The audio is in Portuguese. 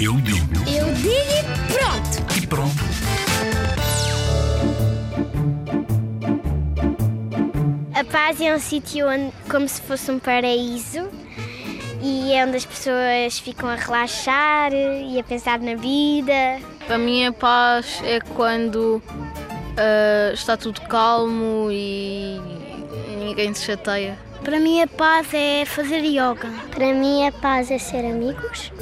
Eu digo Eu digo e pronto. e pronto. A paz é um sítio onde, como se fosse um paraíso e é onde as pessoas ficam a relaxar e a pensar na vida. Para mim, a paz é quando ah, está tudo calmo e ninguém se chateia. Para mim a paz é fazer yoga. Para mim a paz é ser amigos